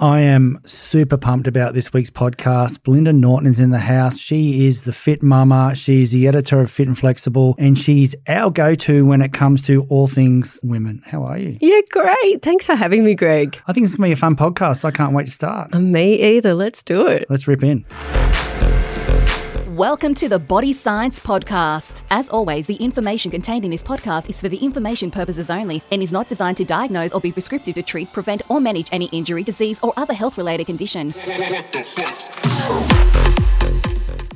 I am super pumped about this week's podcast. Belinda Norton is in the house. She is the Fit Mama. She's the editor of Fit and Flexible, and she's our go to when it comes to all things women. How are you? Yeah, great. Thanks for having me, Greg. I think it's going to be a fun podcast. I can't wait to start. Me either. Let's do it. Let's rip in. Welcome to the Body Science Podcast. As always, the information contained in this podcast is for the information purposes only and is not designed to diagnose or be prescriptive to treat, prevent, or manage any injury, disease, or other health related condition.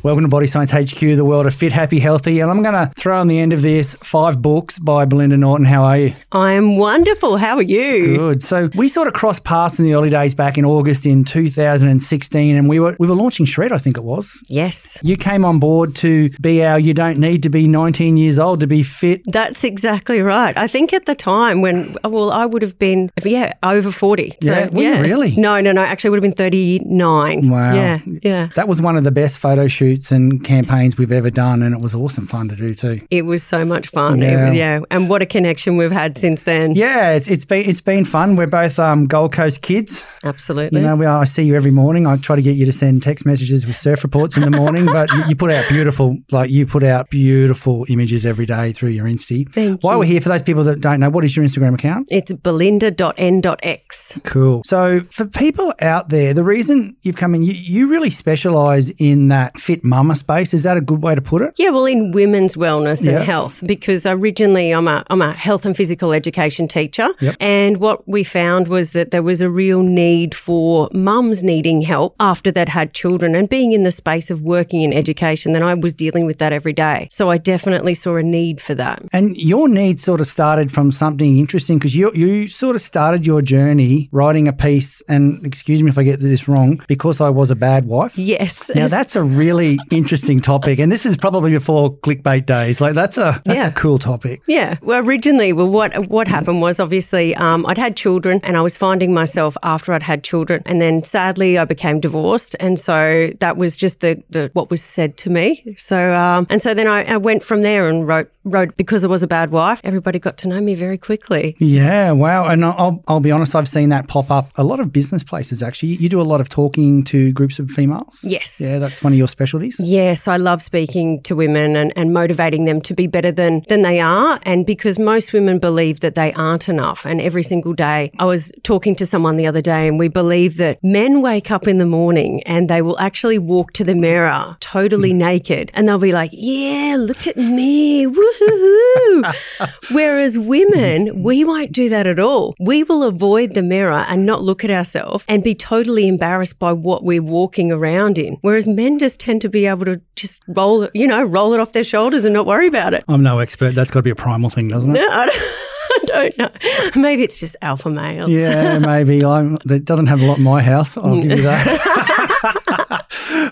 Welcome to Body Science HQ, the world of fit, happy, healthy. And I'm going to throw on the end of this five books by Belinda Norton. How are you? I'm wonderful. How are you? Good. So we sort of crossed paths in the early days back in August in 2016, and we were we were launching Shred, I think it was. Yes. You came on board to be our. You don't need to be 19 years old to be fit. That's exactly right. I think at the time when, well, I would have been, yeah, over 40. So, Yeah, were you really? No, no, no. Actually, I would have been 39. Wow. Yeah, yeah. That was one of the best photo shoots and campaigns we've ever done, and it was awesome fun to do too. It was so much fun. Yeah. Yeah. And what a connection we've had since then. Yeah, it's, it's been it's been fun. We're both um, Gold Coast kids. Absolutely. You know, we, I see you every morning. I try to get you to send text messages with surf reports in the morning, but you, you put out beautiful, like you put out beautiful images every day through your Insta. Thank While you. we're here, for those people that don't know, what is your Instagram account? it's belinda.n.x. Cool. So, for people out there, the reason you've come in, you, you really specialize in that fit mama space. Is that a good way to put it? Yeah, well, in women's wellness Yeah. and health, because originally I'm a I'm a health and physical education teacher, Yep. and what we found was that there was a real need for mums needing help after they'd had children, and being in the space of working in education, then I was dealing with that every day. So I definitely saw a need for that. And your need sort of started from something interesting because you you sort of started your journey writing a piece. And excuse me if I get this wrong, because I was a bad wife. Yes. Now that's a really interesting topic, and this is probably before clickbait days. Like that's a that's Yeah. a cool topic. Yeah. Well, originally, well, what what happened was obviously um, I'd had children, and I was finding myself after I'd had children, and then sadly I became divorced, and so that was just the, the what was said to me. So um, and so then I, I went from there and wrote wrote because I was a bad wife. Everybody got to know me very quickly. Yeah, wow. And I'll I'll be honest, I've seen that pop up a lot of business places. Actually, you do a lot of talking to groups of females. Yes. Yeah, that's one of your specialties. Yes, I love speaking to women and, and motivating them to be better than, than they are. And because most women believe that they aren't enough. And every single day, I was talking to someone the other day, and we believe that men wake up in the morning and they will actually walk to the mirror totally hmm. naked and they'll be like, Yeah, look at me. Woohoo. Whereas women, we won't do that at all. We will avoid the mirror and not look at ourselves and be totally embarrassed by what we're walking around in. Whereas men just tend to be able to just roll you know, roll it off their shoulders and not worry about it. I'm no expert. That's got to be a primal thing, doesn't it? No, I don't, I don't know. Maybe it's just alpha males. Yeah, maybe. I'm, it doesn't have a lot in my house. I'll give you that.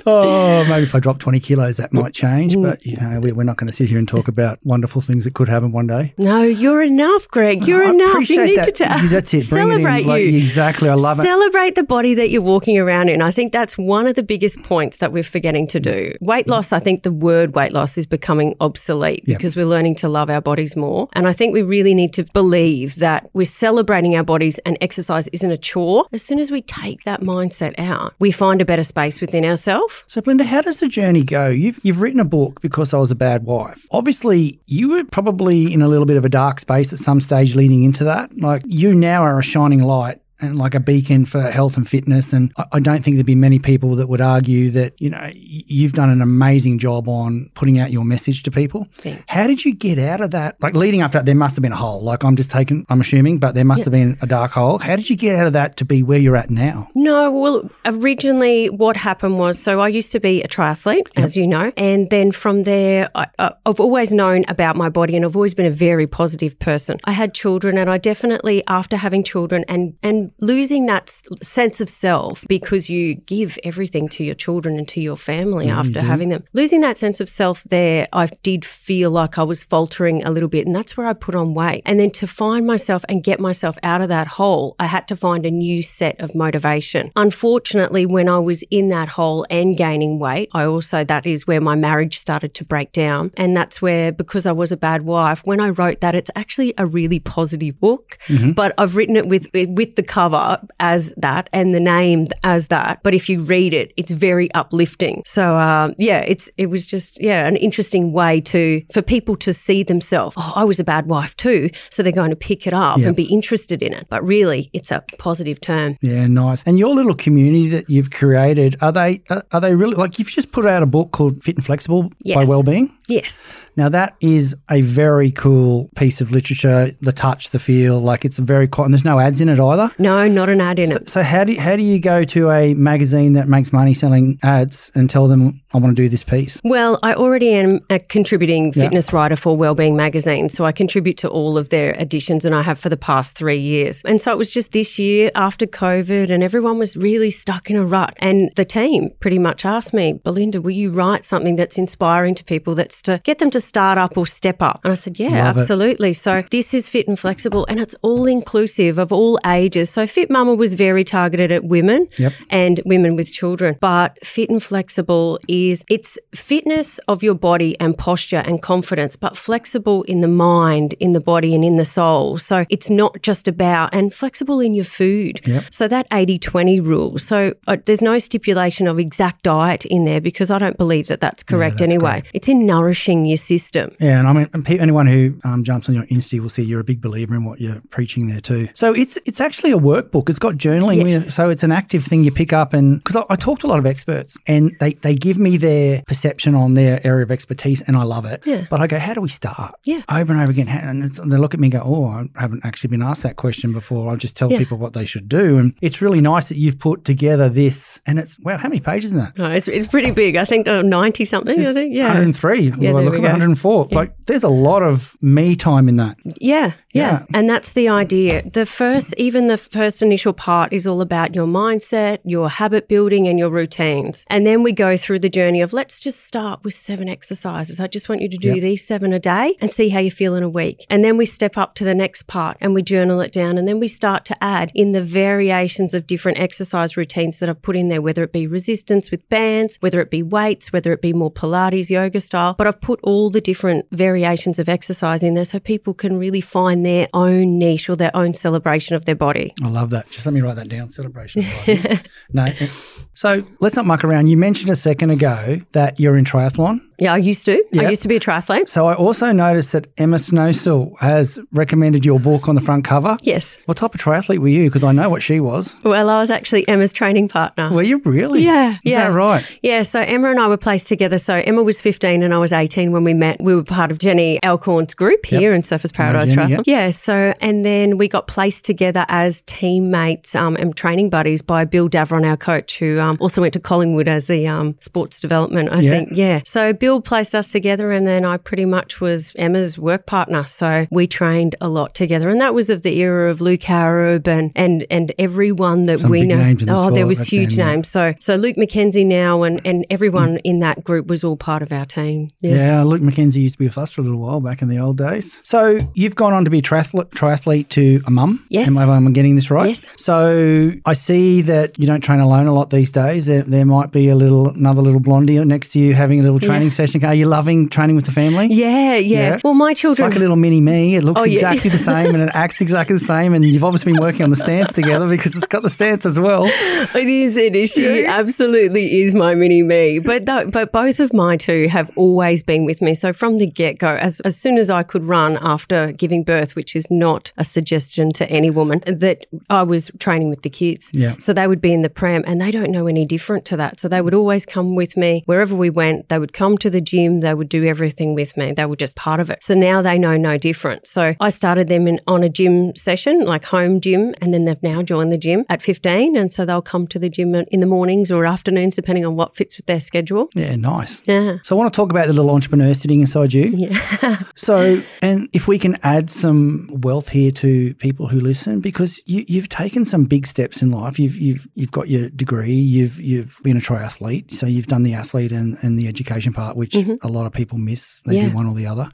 oh, maybe if I drop 20 kilos, that might change. Mm. But, you know, we, we're not going to sit here and talk about wonderful things that could happen one day. No, you're enough, Greg. You're oh, I enough. You need that. to tell. That's it. Bring Celebrate it. Like, you. Exactly. I love it. Celebrate the body that you're walking around in. I think that's one of the biggest points that we're forgetting to do. Weight loss, I think the word weight loss is becoming obsolete Yeah. because we're learning to love our bodies more. And I think we really need to believe that we're celebrating our bodies and exercise isn't a chore. As soon as we take that mindset out, we find a better space within ourselves. So, Belinda, how does the journey go? You've you've written a book because I was a bad wife. Obviously, you were probably in a little bit of a dark space at some stage leading into that. Like you now are a shining light and like a beacon for health and fitness. And I, don't think there'd be many people that would argue that you know, you've done an amazing job on putting out your message to people. Thank you. How did you get out of that? Like leading up to that, there must have been a hole. Like I'm just taking, I'm assuming, but there must have been a dark hole. How did you get out of that to be where you're at now? No, well, originally what happened was so I used to be a triathlete, as you know, and then from there, I- I've always known about my body and I've always been a very positive person. I had children, and I definitely, after having children and, and losing that sense of self because you give everything to your children and to your family mm-hmm. after having them, losing that sense of self there, I did feel like I was faltering a little bit, and that's where I put on weight. And then to find myself and get myself out of that hole, I had to find a new set of motivation. Unfortunately, when I was in that hole and gaining weight, I also, that is where my marriage started to break down. And that's where, because I was a bad wife, when I wrote that, it's actually a really positive book, mm-hmm. but I've written it with, with the cover as that and the name as that, but if you read it, it's very uplifting. So um, yeah, it's it was just yeah an interesting way to for people to see themselves. Oh, I was a bad wife too, so they're going to pick it up Yeah. and be interested in it. But really, it's a positive term. Yeah, nice. And your little community that you've created, are they are, are they really like you've just put out a book called Fit and Flexible by Yes. Wellbeing? Yes. Now that is a very cool piece of literature. The touch, the feel, like it's a very co- and there's no ads in it either. No, not an ad in it. So how do you, how do you go to a magazine that makes money selling ads and tell them I want to do this piece? Well, I already am a contributing fitness writer for Wellbeing Magazine. So I contribute to all of their editions and I have for the past three years. And so it was just this year after COVID and everyone was really stuck in a rut. And the team pretty much asked me, Belinda, will you write something that's inspiring to people that's to get them to start up or step up? And I said, yeah, Love it. absolutely. So this is fit and flexible and it's all inclusive of all ages. So Fit Mama was very targeted at women Yep. and women with children. But fit and flexible is it's fitness of your body and posture and confidence, but flexible in the mind, in the body, and in the soul. So it's not just about and flexible in your food. Yep. So that 80 20 rule. So uh, there's no stipulation of exact diet in there because I don't believe that that's correct that's anyway. It's in nourishing your system. Yeah, and I mean, and anyone who um, jumps on your Insta will see you're a big believer in what you're preaching there too. So it's it's actually a workbook. It's got journaling, Yes. with, so it's an active thing you pick up. And because I, I talk to a lot of experts, and they they give me their perception on their area of expertise, and I love it. Yeah. But I go, how do we start? Yeah. Over and over again, and it's, they look at me and go, oh, I haven't actually been asked that question before. I'll just tell Yeah. people what they should do, and it's really nice that you've put together this. And it's wow, how many pages is that? No, it's, it's pretty big. I think uh, 90 something, I think. Yeah. 103. Yeah, well, there we go. 104. Like, there's a lot of me time in that. Yeah, Yeah. yeah, And that's the idea. The first, even the first initial part is all about your mindset, your habit building, and your routines. And then we go through the journey of let's just start with seven exercises. I just want you to do Yep. these seven a day and see how you feel in a week. And then we step up to the next part and we journal it down. And then we start to add in the variations of different exercise routines that I've put in there, whether it be resistance with bands, whether it be weights, whether it be more Pilates, yoga style. But I've put all the different variations of exercise in there so people can really find their own niche or their own celebration of their body. I love that. Just let me write that down. Celebration. No. eh, So let's not muck around. You mentioned a second ago that you're in triathlon. Yeah, I used to. Yeah. I used to be a triathlete. So I also noticed that Emma Snowsill has recommended your book on the front cover. Yes. What type of triathlete were you? Because I know what she was. Well, I was actually Emma's training partner. Were you really? Yeah, Is yeah. that right? Yeah, so Emma and I were placed together. So Emma was 15 and I was 18 when we met. We were part of Jenny Alcorn's group here in Surfers Paradise Jenny, Triathlon. Yeah, so and then we got placed together as teammates um, and training buddies by Bill Davoren, our coach, who um, also went to Collingwood as the um, sports development, I Yeah. think. Yeah. So Bill placed us together and then I pretty much was Emma's work partner. So we trained a lot together. And that was of the era of Luke Harrop and, and, and everyone that Some we know. names in the oh, there was back huge then, yeah. names. So so Luke McKenzie now and, and everyone in that group was all part of our team. Yeah. Yeah. Luke McKenzie used to be with us for a little while back in the old days. So you've gone on to be a triathlete, triathlete to a mum. Yes. Am I, am I getting this right? Yes. So I see that you don't train alone a lot these days. There, there might be a little another little blondie next to you having a little training session. Are you loving training with the family? Yeah, yeah. Yeah. Well, my It's children. like a little mini me. It looks Oh, yeah. exactly the same and it acts exactly the same. And you've obviously been working on the stance together because it's got the stance as well. It is. It is. She Yeah. absolutely is my mini me. But th- but both of my two have always been with me. So from the get go, as as soon as I could run after giving birth, which is not a suggestion to any woman, that I was training with the kids. Yeah. So they would be in the pram, and they don't know any different to that. So they would always come with me wherever we went. They would come to the gym. They would do everything with me. They were just part of it. So now they know no different. So I started them in on a gym session, like home gym, and then they've now joined the gym at 15, and so they'll come to the gym in the mornings or afternoons, depending on what fits with their schedule. Yeah, nice. Yeah. So I want to talk about the little entrepreneur sitting inside you. Yeah. So, and if we can add some wealth here to people who listen, because you, you've taken some big steps in life. You've you've you've got your degree. You've you've been a triathlete, so you've done the athlete and, and the education part which mm-hmm. a lot of people miss. They Yeah. do one or the other.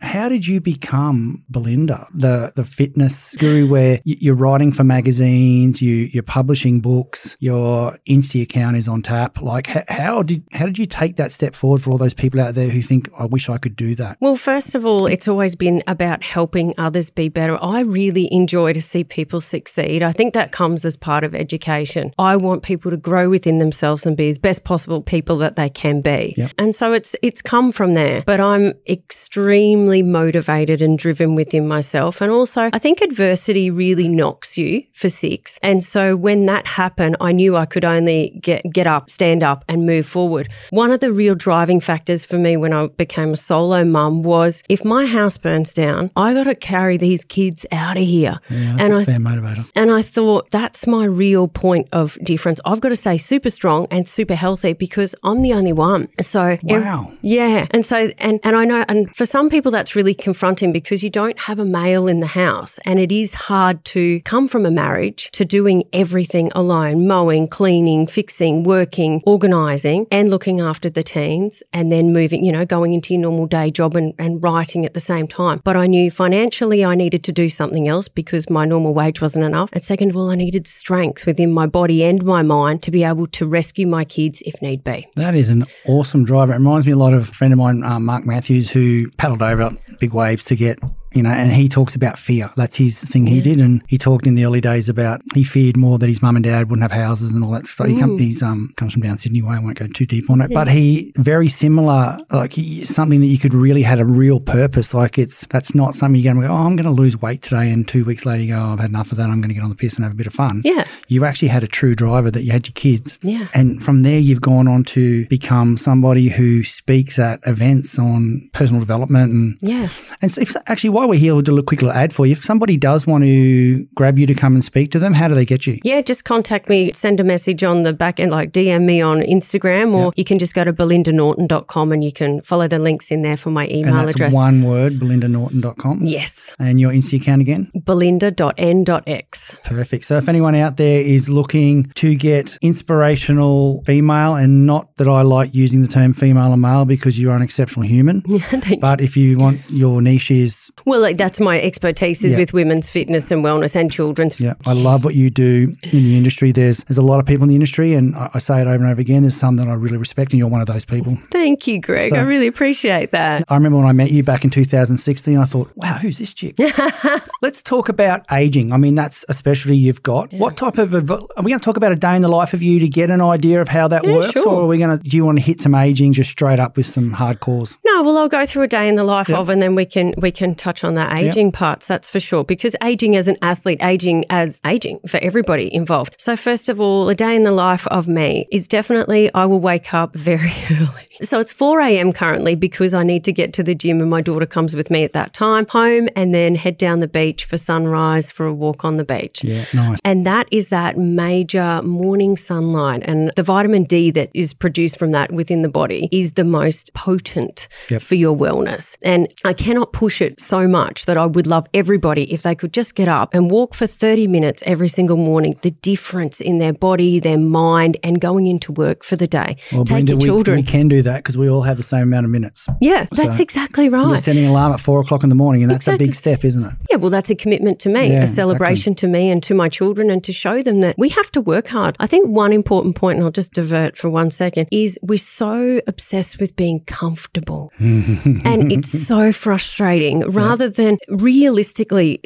How did you become Belinda, the the fitness guru, where you're writing for magazines, you you're publishing books, your Insta account is on tap? Like, how did how did you take that step forward for all those people out there who think, I wish I could do that? Well, first of all, it's always been about helping others be better. I really enjoy to see people succeed. I think that comes as part of education. I want people to grow within themselves and be as best possible people that they can be. Yep. And so it's it's come from there. But I'm extremely motivated and driven within myself. And also, I think adversity really knocks you for six. And so when that happened, I knew I could only get get up, stand up, and move forward. One of the real driving factors for me when I became a solo mum was if my house burns down, I got to carry these kids out of here. Yeah, and I motivator. and I thought that's my real point of difference. I've got to stay super strong and super healthy because I'm the only one. So ev- Wow. yeah, and so and and I know, and for some people that's really confronting because you don't have a male in the house, and it is hard to come from a marriage to doing everything alone: mowing, cleaning, fixing, working, organising, and looking after the teens, and then moving, you know, going into your normal day job and, and writing at the same time. But I knew financially I needed to do something else because my normal wage wasn't enough, and second of all, I needed strength within my body and my mind to be able to rescue my kids if need be. That is an awesome driver. It reminds me a lot of a friend of mine, um, Mark Matthews, who paddled over big waves to get, you know, and he talks about fear. That's his thing he did. And he talked in the early days about he feared more that his mum and dad wouldn't have houses and all that stuff. He come, he's, um, comes from down Sydney way. I won't go too deep on it. But he, very similar, like he, something that you could really had a real purpose. Like it's, that's not something you're going to go, oh, I'm going to lose weight today. And two weeks later you go, oh, I've had enough of that. I'm going to get on the piss and have a bit of fun. Yeah. You actually had a true driver that you had your kids. Yeah. And from there, you've gone on to become somebody who speaks at events on personal development. And, Yeah. and so if, actually, while we're here, we'll do a quick little ad for you. If somebody does want to grab you to come and speak to them, how do they get you? Yeah, just contact me, send a message on the back end, like DM me on Instagram, or you can just go to belindanorton.com and you can follow the links in there for my email address. one word, belindanorton.com. Yes, And your Insta account again? belinda.n.x. Perfect. So if anyone out there is looking to get inspirational female, and not that I like using the term female and male because you're an exceptional human, but if you want your niche is Well, like, that's my expertise is Yeah. with women's fitness and wellness and children's. Yeah, I love what you do in the industry. There's there's a lot of people in the industry, and I, I say it over and over again. There's some that I really respect, and you're one of those people. Thank you, Greg. So- I really appreciate that. I remember when I met you back in 2016. I thought, wow, who's this chick? Let's talk about aging. I mean, that's a specialty you've got. What type of are we going to talk about a day in the life of you to get an idea of how that Yeah, works, sure. or are we going to? Do you want to hit some aging just straight up with some hardcores? No, well, I'll go through a day in the life of, and then we can we can touch on the aging parts. That's for sure. Because aging as an athlete, aging as aging for everybody involved. So first of all, a day in the life of me is definitely I will wake up very early. So it's 4 a.m. currently because I need to get to the gym and my daughter comes with me at that time home and then head down the beach for sunrise for a walk on the beach. Yeah, nice. And that is that major morning sunlight. And the vitamin D that is produced from that within the body is the most potent Yep. for your wellness. And I cannot push it so much that I would love everybody if they could just get up and walk for 30 minutes every single morning, the difference in their body, their mind, and going into work for the day. Well, Take Belinda, your we, children. we can do that because we all have the same amount of minutes. yeah, that's exactly right. You're setting an alarm at four o'clock in the morning, and that's a big step, isn't it? Yeah, well, that's a commitment to me, Yeah, a celebration to me and to my children, and to show them that we have to work hard. I think one important point, and I'll just divert for one second, is we're so obsessed with being comfortable. and it's so frustrating rather than realistically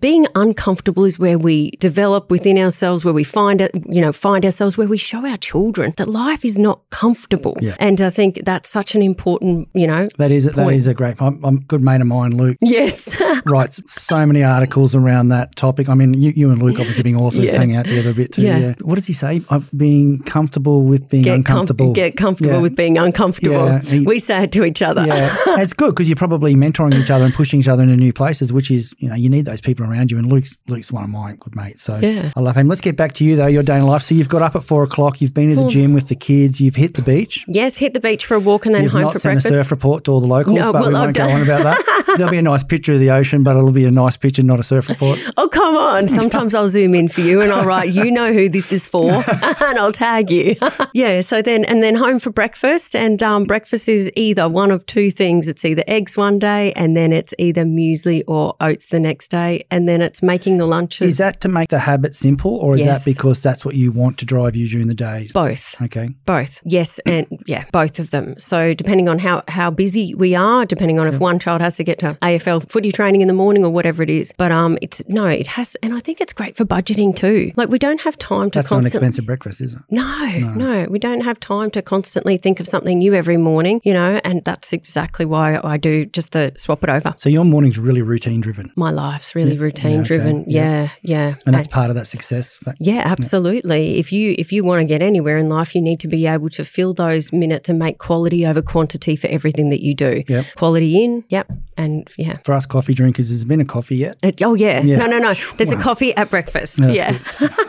being uncomfortable is where we develop within ourselves, where we find it, you know, find ourselves, where we show our children that life is not comfortable. Yeah. And I think that's such an important, you know, That is that Point. is a great. I'm, I'm a good mate of mine, Luke. yes. writes so many articles around that topic. I mean, you, you and Luke obviously being authors, Yeah. hang out together a bit too. Yeah. Yeah. What does he say? I'm being comfortable with being get, com- uncomfortable. get comfortable with being uncomfortable. Yeah, he- we say it to each other. other. Yeah, it's good because you're probably mentoring each other and pushing each other into new places, which is, you know, you need those people around you. And Luke's Luke's one of my good mates. So Yeah. I love him. Let's get back to you, though, your day in life. So you've got up at four o'clock, you've been to the gym with the kids, you've hit the beach. Yes, hit the beach for a walk and then You've home not for sent breakfast. a surf report to all the locals, No, but we won't I've go done- on about that. There'll be a nice picture of the ocean, but it'll be a nice picture, not a surf report. Oh, come on. Sometimes I'll zoom in for you and I'll write, you know who this is for, and I'll tag you. yeah. So then, and then home for breakfast. And um, breakfast is either one of two things it's either eggs one day, and then it's either muesli or oats the next day. And then it's making the lunches. Is that to make the habit simple, or is Yes. that because that's what you want to drive you during the days? both? Okay. Both, yes, and yeah, both of them. So depending on how how busy we are, depending on if one child has to get to AFL footy training in the morning or whatever it is, but um, it's no, it has, and I think it's great for budgeting too. Like we don't have time to That's not an constantly. expensive breakfast, is it? No, no, we don't have time to constantly think of something new every morning, you know, and that's exactly why I do just the swap it over. So your morning's really routine driven, My life's really routine okay, driven. yeah. Yeah, yeah. and that's part of that success. fact. Yeah, absolutely. If you if you want to get anywhere in life, you need to be able to fill those minutes and make quality over quantity for everything that you do. Yep. Quality in, yep, and yeah. For us coffee drinkers, has there been a coffee yet? Uh, oh yeah. Yeah. no, no, no. There's a coffee at breakfast. No, yeah.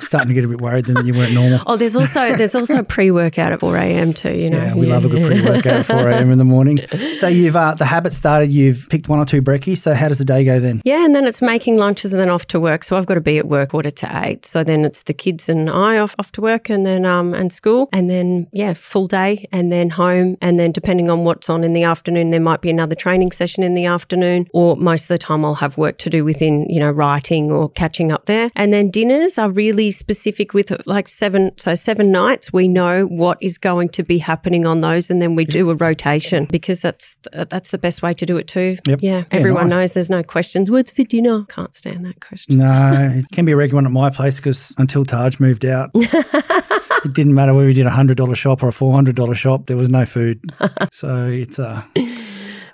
Starting to get a bit worried then that you weren't normal. Oh, there's also there's also a pre workout at four a.m. too. You know. Yeah, we love a good pre-workout at 4 a.m. in the morning. So you've uh, the habit started. You've picked one or two brekkies. So how does the day go then? Yeah, and then it's making lunches and then off to work. So I've got to be at work quarter to eight. So then it's the kids and I off, off to work and then um and school and then yeah, full day and then home and then depending on what's on in the afternoon, there might be another training session in the afternoon or most of the time I'll have work to do within, you know, writing or catching up there. And then dinners are really specific with like seven so seven nights we know what is going to be happening on those and then we do a rotation because that's that's the best way to do it too. Yep. Yeah. Yeah, Everyone nice. knows there's no questions. What's for dinner? Can't stand that question. No, it can be a regular one at my place because until Taj moved out, it didn't matter whether we did a hundred dollar shop or a four hundred dollar shop. There was no food, so it's uh,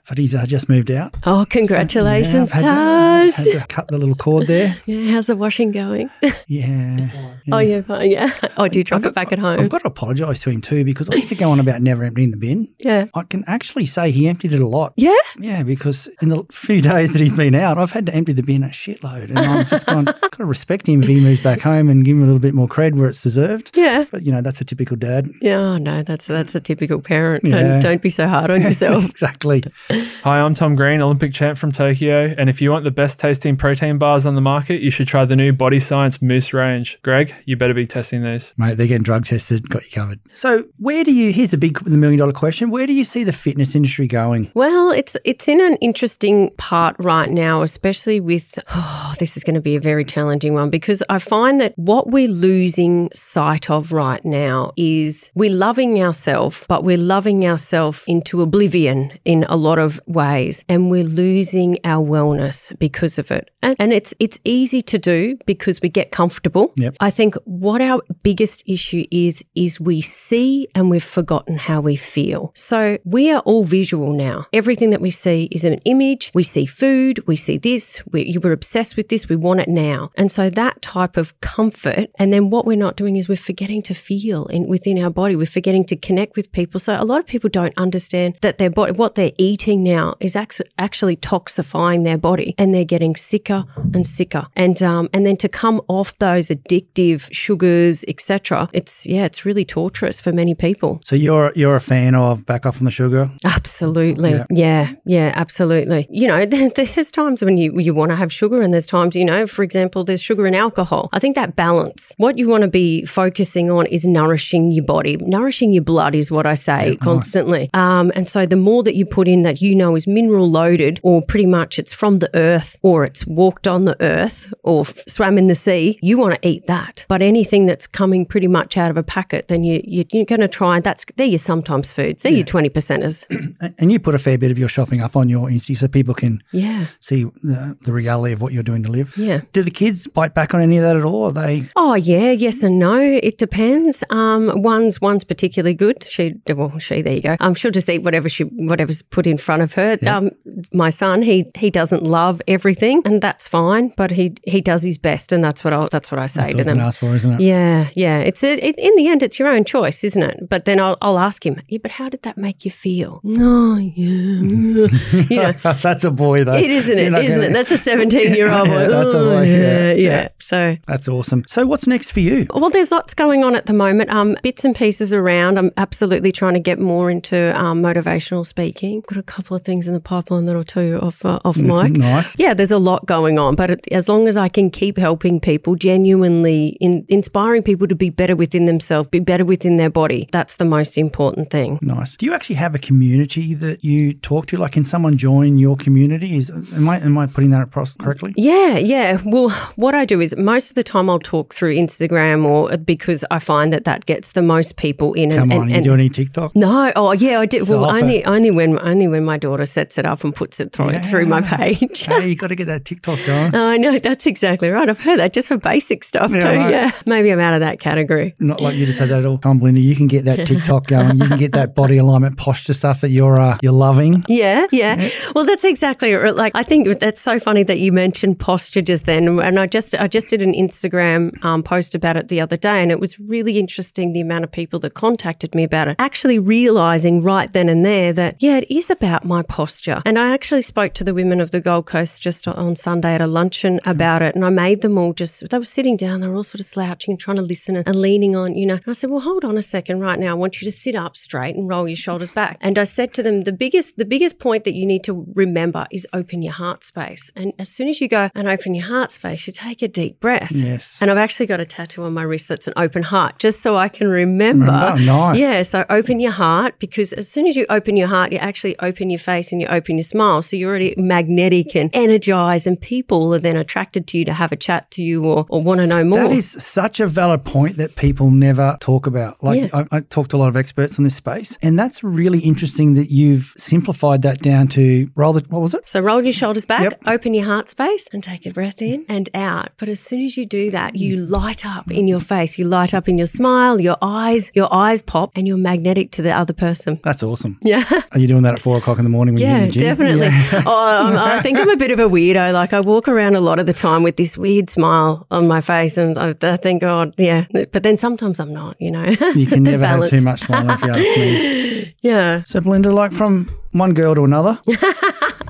but he's uh, just moved out. Oh, congratulations, Yeah, I've Taj. had to, had to cut the little cord there. Yeah, how's the washing going? Yeah. Oh, yeah, fine. Yeah. Oh, do you drop it back at home? I've got to apologise to him too because I used to go on about never emptying the bin. yeah. I can actually say he emptied it a lot. Yeah. Yeah, because in the few days that he's been out, I've had to empty the bin a shitload. And I've just gone, got to respect him if he moves back home and give him a little bit more cred where it's deserved. Yeah. But, you know, that's a typical dad. Yeah. Oh, no, that's that's a typical parent. Yeah. And don't be so hard on yourself. exactly. Hi, I'm Tom Green, Olympic champ from Tokyo, and if you want the best tasting protein bars on the market, you should try the new Body Science Moose range. Greg, you better be testing these. Mate, they're getting drug tested, got you covered. So, where do you, here's a big, the million dollar question, where do you see the fitness industry going? Well, it's it's in an interesting part right now, especially with oh, this is going to be a very challenging one because I find that what we're losing sight of right now is we're loving ourselves, but we're loving ourselves into oblivion in a lot of ways, and we're losing our wellness because of it. And, and it's it's easy to do because we get comfortable. Yep. I think what our biggest issue is is we see and we've forgotten how we feel. So we are all visual now. Everything that we see is an image. We see food, we see this, we, we're obsessed with this, we want it now. And so that type of comfort, and then what we're not doing is we're forgetting to feel in, within our body. We're forgetting to connect with people. So a lot of people don't understand that their body, what they're eating now is actually toxifying their body and they're getting sicker and sicker. And, um, and then to come off those addictive sugars, etc. It's, yeah, it's really torturous for many people. So, you're you're a fan of back off on the sugar? Absolutely. Yeah. Yeah. yeah. absolutely. You know, there's times when you you want to have sugar and there's times, you know, for example, there's sugar and alcohol. I think that balance, what you want to be focusing on is nourishing your body. Nourishing your blood is what I say constantly. Um, and so the more that you put in that you know is mineral loaded or pretty much it's from the earth or it's walked on the earth or swam in the sea, you want to eat that. But anything that's coming pretty much out of a packet, then you, you, you're going to try, that's, they're your sometimes foods. They're your 20 percenters. And you put a fair bit of your shopping up on your Insta so people can Yeah. see the, the reality of what you're doing to live. Yeah. Do the kids bite back on any of that at all? Are they Oh yeah, yes and no. It depends. Um, one's one's particularly good. She well, she there you go. Um, she'll just eat whatever she whatever's put in front front of her. Um, my son, he he doesn't love everything, and that's fine, but he he does his best, and that's what I that's what I say That's to them. ask for, isn't it? Yeah, yeah. It's a, it, in the end, it's your own choice, isn't it? But then I'll, I'll ask him, yeah, but how did that make you feel? No, yeah, you know. That's a boy, though. It isn't it, isn't gonna- it? That's a seventeen-year-old boy. Yeah, that's a Oh, boy, yeah, yeah, yeah. yeah. So That's awesome. So, what's next for you? well, there's lots going on at the moment. Um, bits and pieces around. I'm absolutely trying to get more into um, motivational speaking. Got a couple of things in the pipeline that I'll tell you off uh, off mic. Nice. Yeah, there's a lot going on, but it, as long as I can keep helping people, genuinely in, inspiring people to be better within themselves, be better within their body, that's the most important thing. Nice. Do you actually have a community that you talk to? Like, can someone join your community? Is am I am I putting that across correctly? Yeah, yeah. Well, what I do is most of the time I'll talk through Instagram or because I find that that gets the most people in. Come and, on, and, you and- do any TikTok? No, oh yeah, I did. Well, only only when only when my daughter sets it up and puts it through, through my page. hey, you got to get that TikTok going. I know that's exactly right. I've heard that just for basic stuff Yeah, too. right. Yeah, maybe I'm out of that category. Not like you just said that at all. Belinda, you can get that TikTok going. You can get that body alignment posture stuff that you're uh, you're loving. Yeah, yeah. Well, that's exactly it. like. I think that's so funny that you mentioned posture just then, and I just I just did an Instagram um, post about it the other day, and it was really interesting the amount of people that contacted me about it. Actually, realizing right then and there that yeah, it is about my posture. And I actually spoke to the women of the Gold Coast just on Sunday at a luncheon about it, and I made them all just they were sitting down, they were all sort of slouching and trying to listen and, and leaning on, you know. And I said, well, hold on a second, right now, I want you to sit up straight and roll your shoulders back. And I said to them, the biggest the biggest point that you need to remember is open your heart space. And as soon as you go and open your heart space, you take a deep breath. Yes. And I've actually got a tattoo on my wrist that's an open heart, just so I can remember. Remember? Oh, nice. Yeah. So open your heart because as soon as you open your heart, you actually open your face and you open your smile. So you're already magnetic and energized, and people are then attracted to you to have a chat to you or, or want to know more. That is such a valid point that people never talk about. Like Yeah. I, I talk to a lot of experts on this space, and that's really interesting that you've simplified that down to roll the what was it? So roll your shoulders back, Yep. open your heart space, and take a breath in and out. But as soon as you do that, you light up in your face, you light up in your smile, your eyes, your eyes pop, and you're magnetic to the other person. That's awesome. Yeah. Are you doing that at four o'clock in the morning when Yeah, you're in the gym? definitely. Yeah. oh, um, I'm- think I'm a bit of a weirdo. Like I walk around a lot of the time with this weird smile on my face, and I, I think, God, yeah. But then sometimes I'm not. You know, You can never have balance. too much fun if you ask me. Yeah, So, Belinda, like from one girl to another,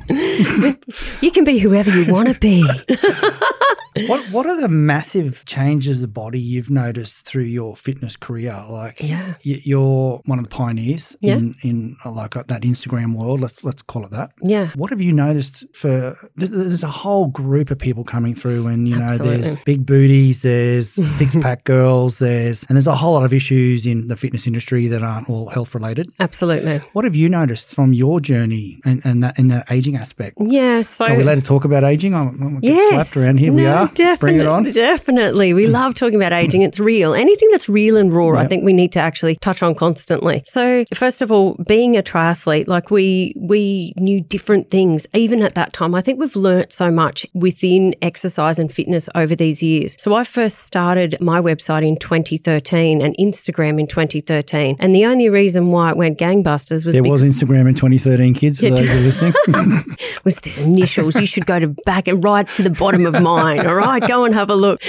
you can be whoever you want to be. what what are the massive changes of body you've noticed through your fitness career? Like, Yeah. you're one of the pioneers Yeah. in in uh, like uh, that Instagram world. Let's let's call it that. Yeah. What have you noticed for? There's, there's a whole group of people coming through, and you know, Absolutely. there's big booties, there's six pack girls, there's and there's a whole lot of issues in the fitness industry that aren't all health related. Absolutely. What have you noticed from your journey and, and that in that aging aspect? Yeah. So Are we allowed to talk about aging? I'm, I'm Yes. slapped around here. we No, are. Bring it on. Definitely. We love talking about aging. It's real. Anything that's real and raw, I think we need to actually touch on constantly. So, first of all, being a triathlete, like we we knew different things even at that time. I think we've learnt so much within exercise and fitness over these years. So, I first started my website in 2013 and Instagram in 2013. And the only reason why it went gangbusters was There was Instagram in 2013, kids, for those who are listening. was the initials. You should go to back and right to the bottom of mine. All right, go and have a look.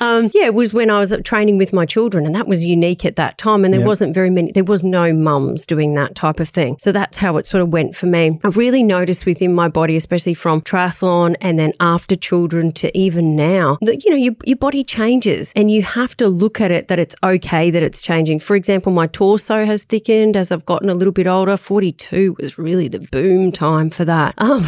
Um, yeah, it was when I was training with my children, and that was unique at that time. And there Yep. wasn't very many. There was no mums doing that type of thing. So that's how it sort of went for me. I've really noticed within my body, especially from triathlon and then after children to even now, that you know your your body changes, and you have to look at it that it's okay that it's changing. For example, my torso has thickened as I've gotten a little bit older. Forty two was really the boom time for that. Um, um,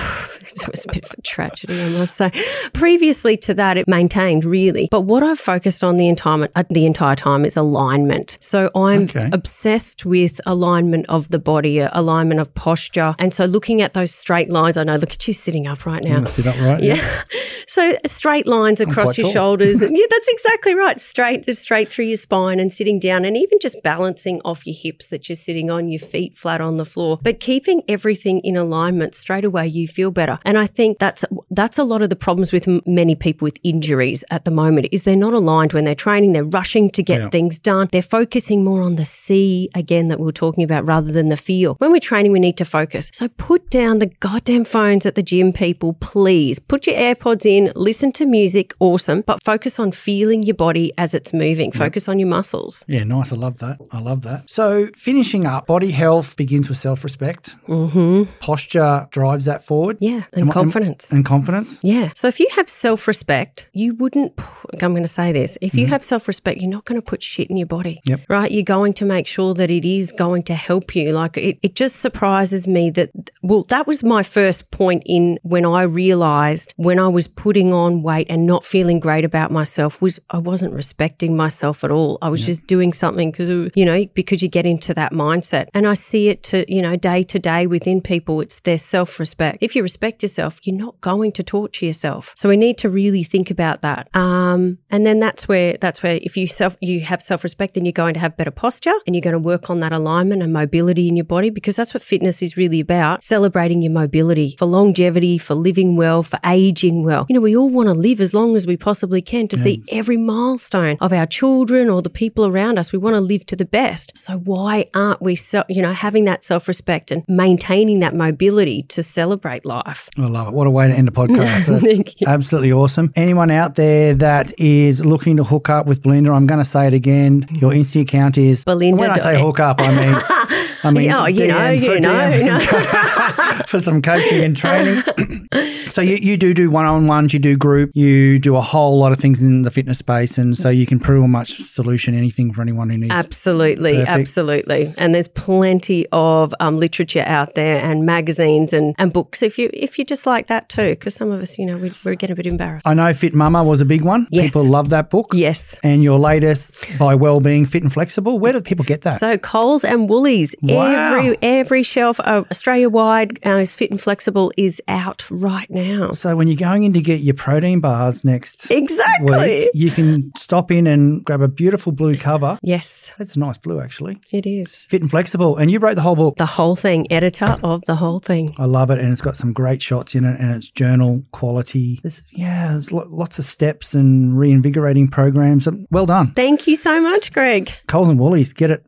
it was a bit of a tragedy, I must say. Previously to that, it maintained really, but what I've focused on the entire uh, the entire time is alignment. So I'm Okay. obsessed with alignment of the body, uh, alignment of posture, and so looking at those straight lines. I know. Look at you sitting up right now. Sit up right. Yeah. So straight lines across your tall. shoulders. yeah, that's exactly right. Straight straight through your spine and sitting down and even just balancing off your hips that you're sitting on, your feet flat on the floor. But keeping everything in alignment straight away you feel better. And I think that's that's a lot of the problems with m- many people with injuries at the moment is they're not aligned when they're training. They're rushing to get Yeah. things done. They're focusing more on the see again that we were talking about rather than the feel. When we're training, we need to focus. So put down the goddamn phones at the gym, people. Please put your AirPods in, listen to music, awesome, but focus on feeling your body as it's moving. Focus on your muscles. Yeah, nice. I love that. I love that. So, finishing up, body health begins with self respect. Mm-hmm. Posture drives that forward. Yeah, and am- confidence. And confidence. Yeah. So if you have self respect, you wouldn't, I'm going to say this if you mm-hmm. have self respect, you're not going to put shit in your body. Yep. Right? You're going to make sure that it is going to help you. Like it, it just surprises me that, well, that was my first point in when I realized when I was putting on weight and not feeling great about myself was I wasn't respecting myself at all. I was just doing something because, you know, because you get into that mindset. And I see it to, you know, day to day within people, it's their self respect. If you respect yourself, you're not going to torture yourself. So we need to really think about that. Um, and then that's where, that's where if you self, you have self respect, then you're going to have better posture and you're going to work on that alignment and mobility in your body because that's what fitness is really about celebrating your mobility for longevity, for living well, for aging well. You know, we all want to live as long as we possibly can to see every milestone of our children or the people around us. We want to live to the best. So why aren't we, so, you know, having that self respect and maintaining that mobility to celebrate life? I love it. What a way to end a podcast. That's Thank you. absolutely awesome. Anyone out there that is looking to hook up with Belinda, I'm going to say it again. Your Insta account is Belinda When I say hook up, I mean, I mean, you know, DM for, you know, for, you some, for some coaching and training. so you, you do do one-on-ones, you do group, you do a whole lot of things in the fitness space, and so you can pretty much solution anything for anyone who needs. Absolutely, Perfect. absolutely. And there's plenty of um, literature out there and magazines and, and books if you if you just like that too. Because some of us, you know, we, we're getting a bit embarrassed. I know Fit Mama was a big one. Yes. People love that book. Yes. And your latest by Wellbeing Fit and Flexible. Where do people get that? So Coles and Woolies, Wow. every every shelf uh, Australia wide uh, is fit and flexible is out right now. So when you're going in to get your protein bars next Exactly. week, you can stop in and grab a beautiful blue cover. Yes, That's a nice blue, actually. it is. Fit and flexible. And you wrote the whole book. The whole thing, editor of the whole thing. I love it. And it's got some great shots in it and it's journal quality. There's, yeah, there's lo- lots of steps and reinvigorating programs. Well done. Thank you so much, Greg. Coles and Woolies, get it.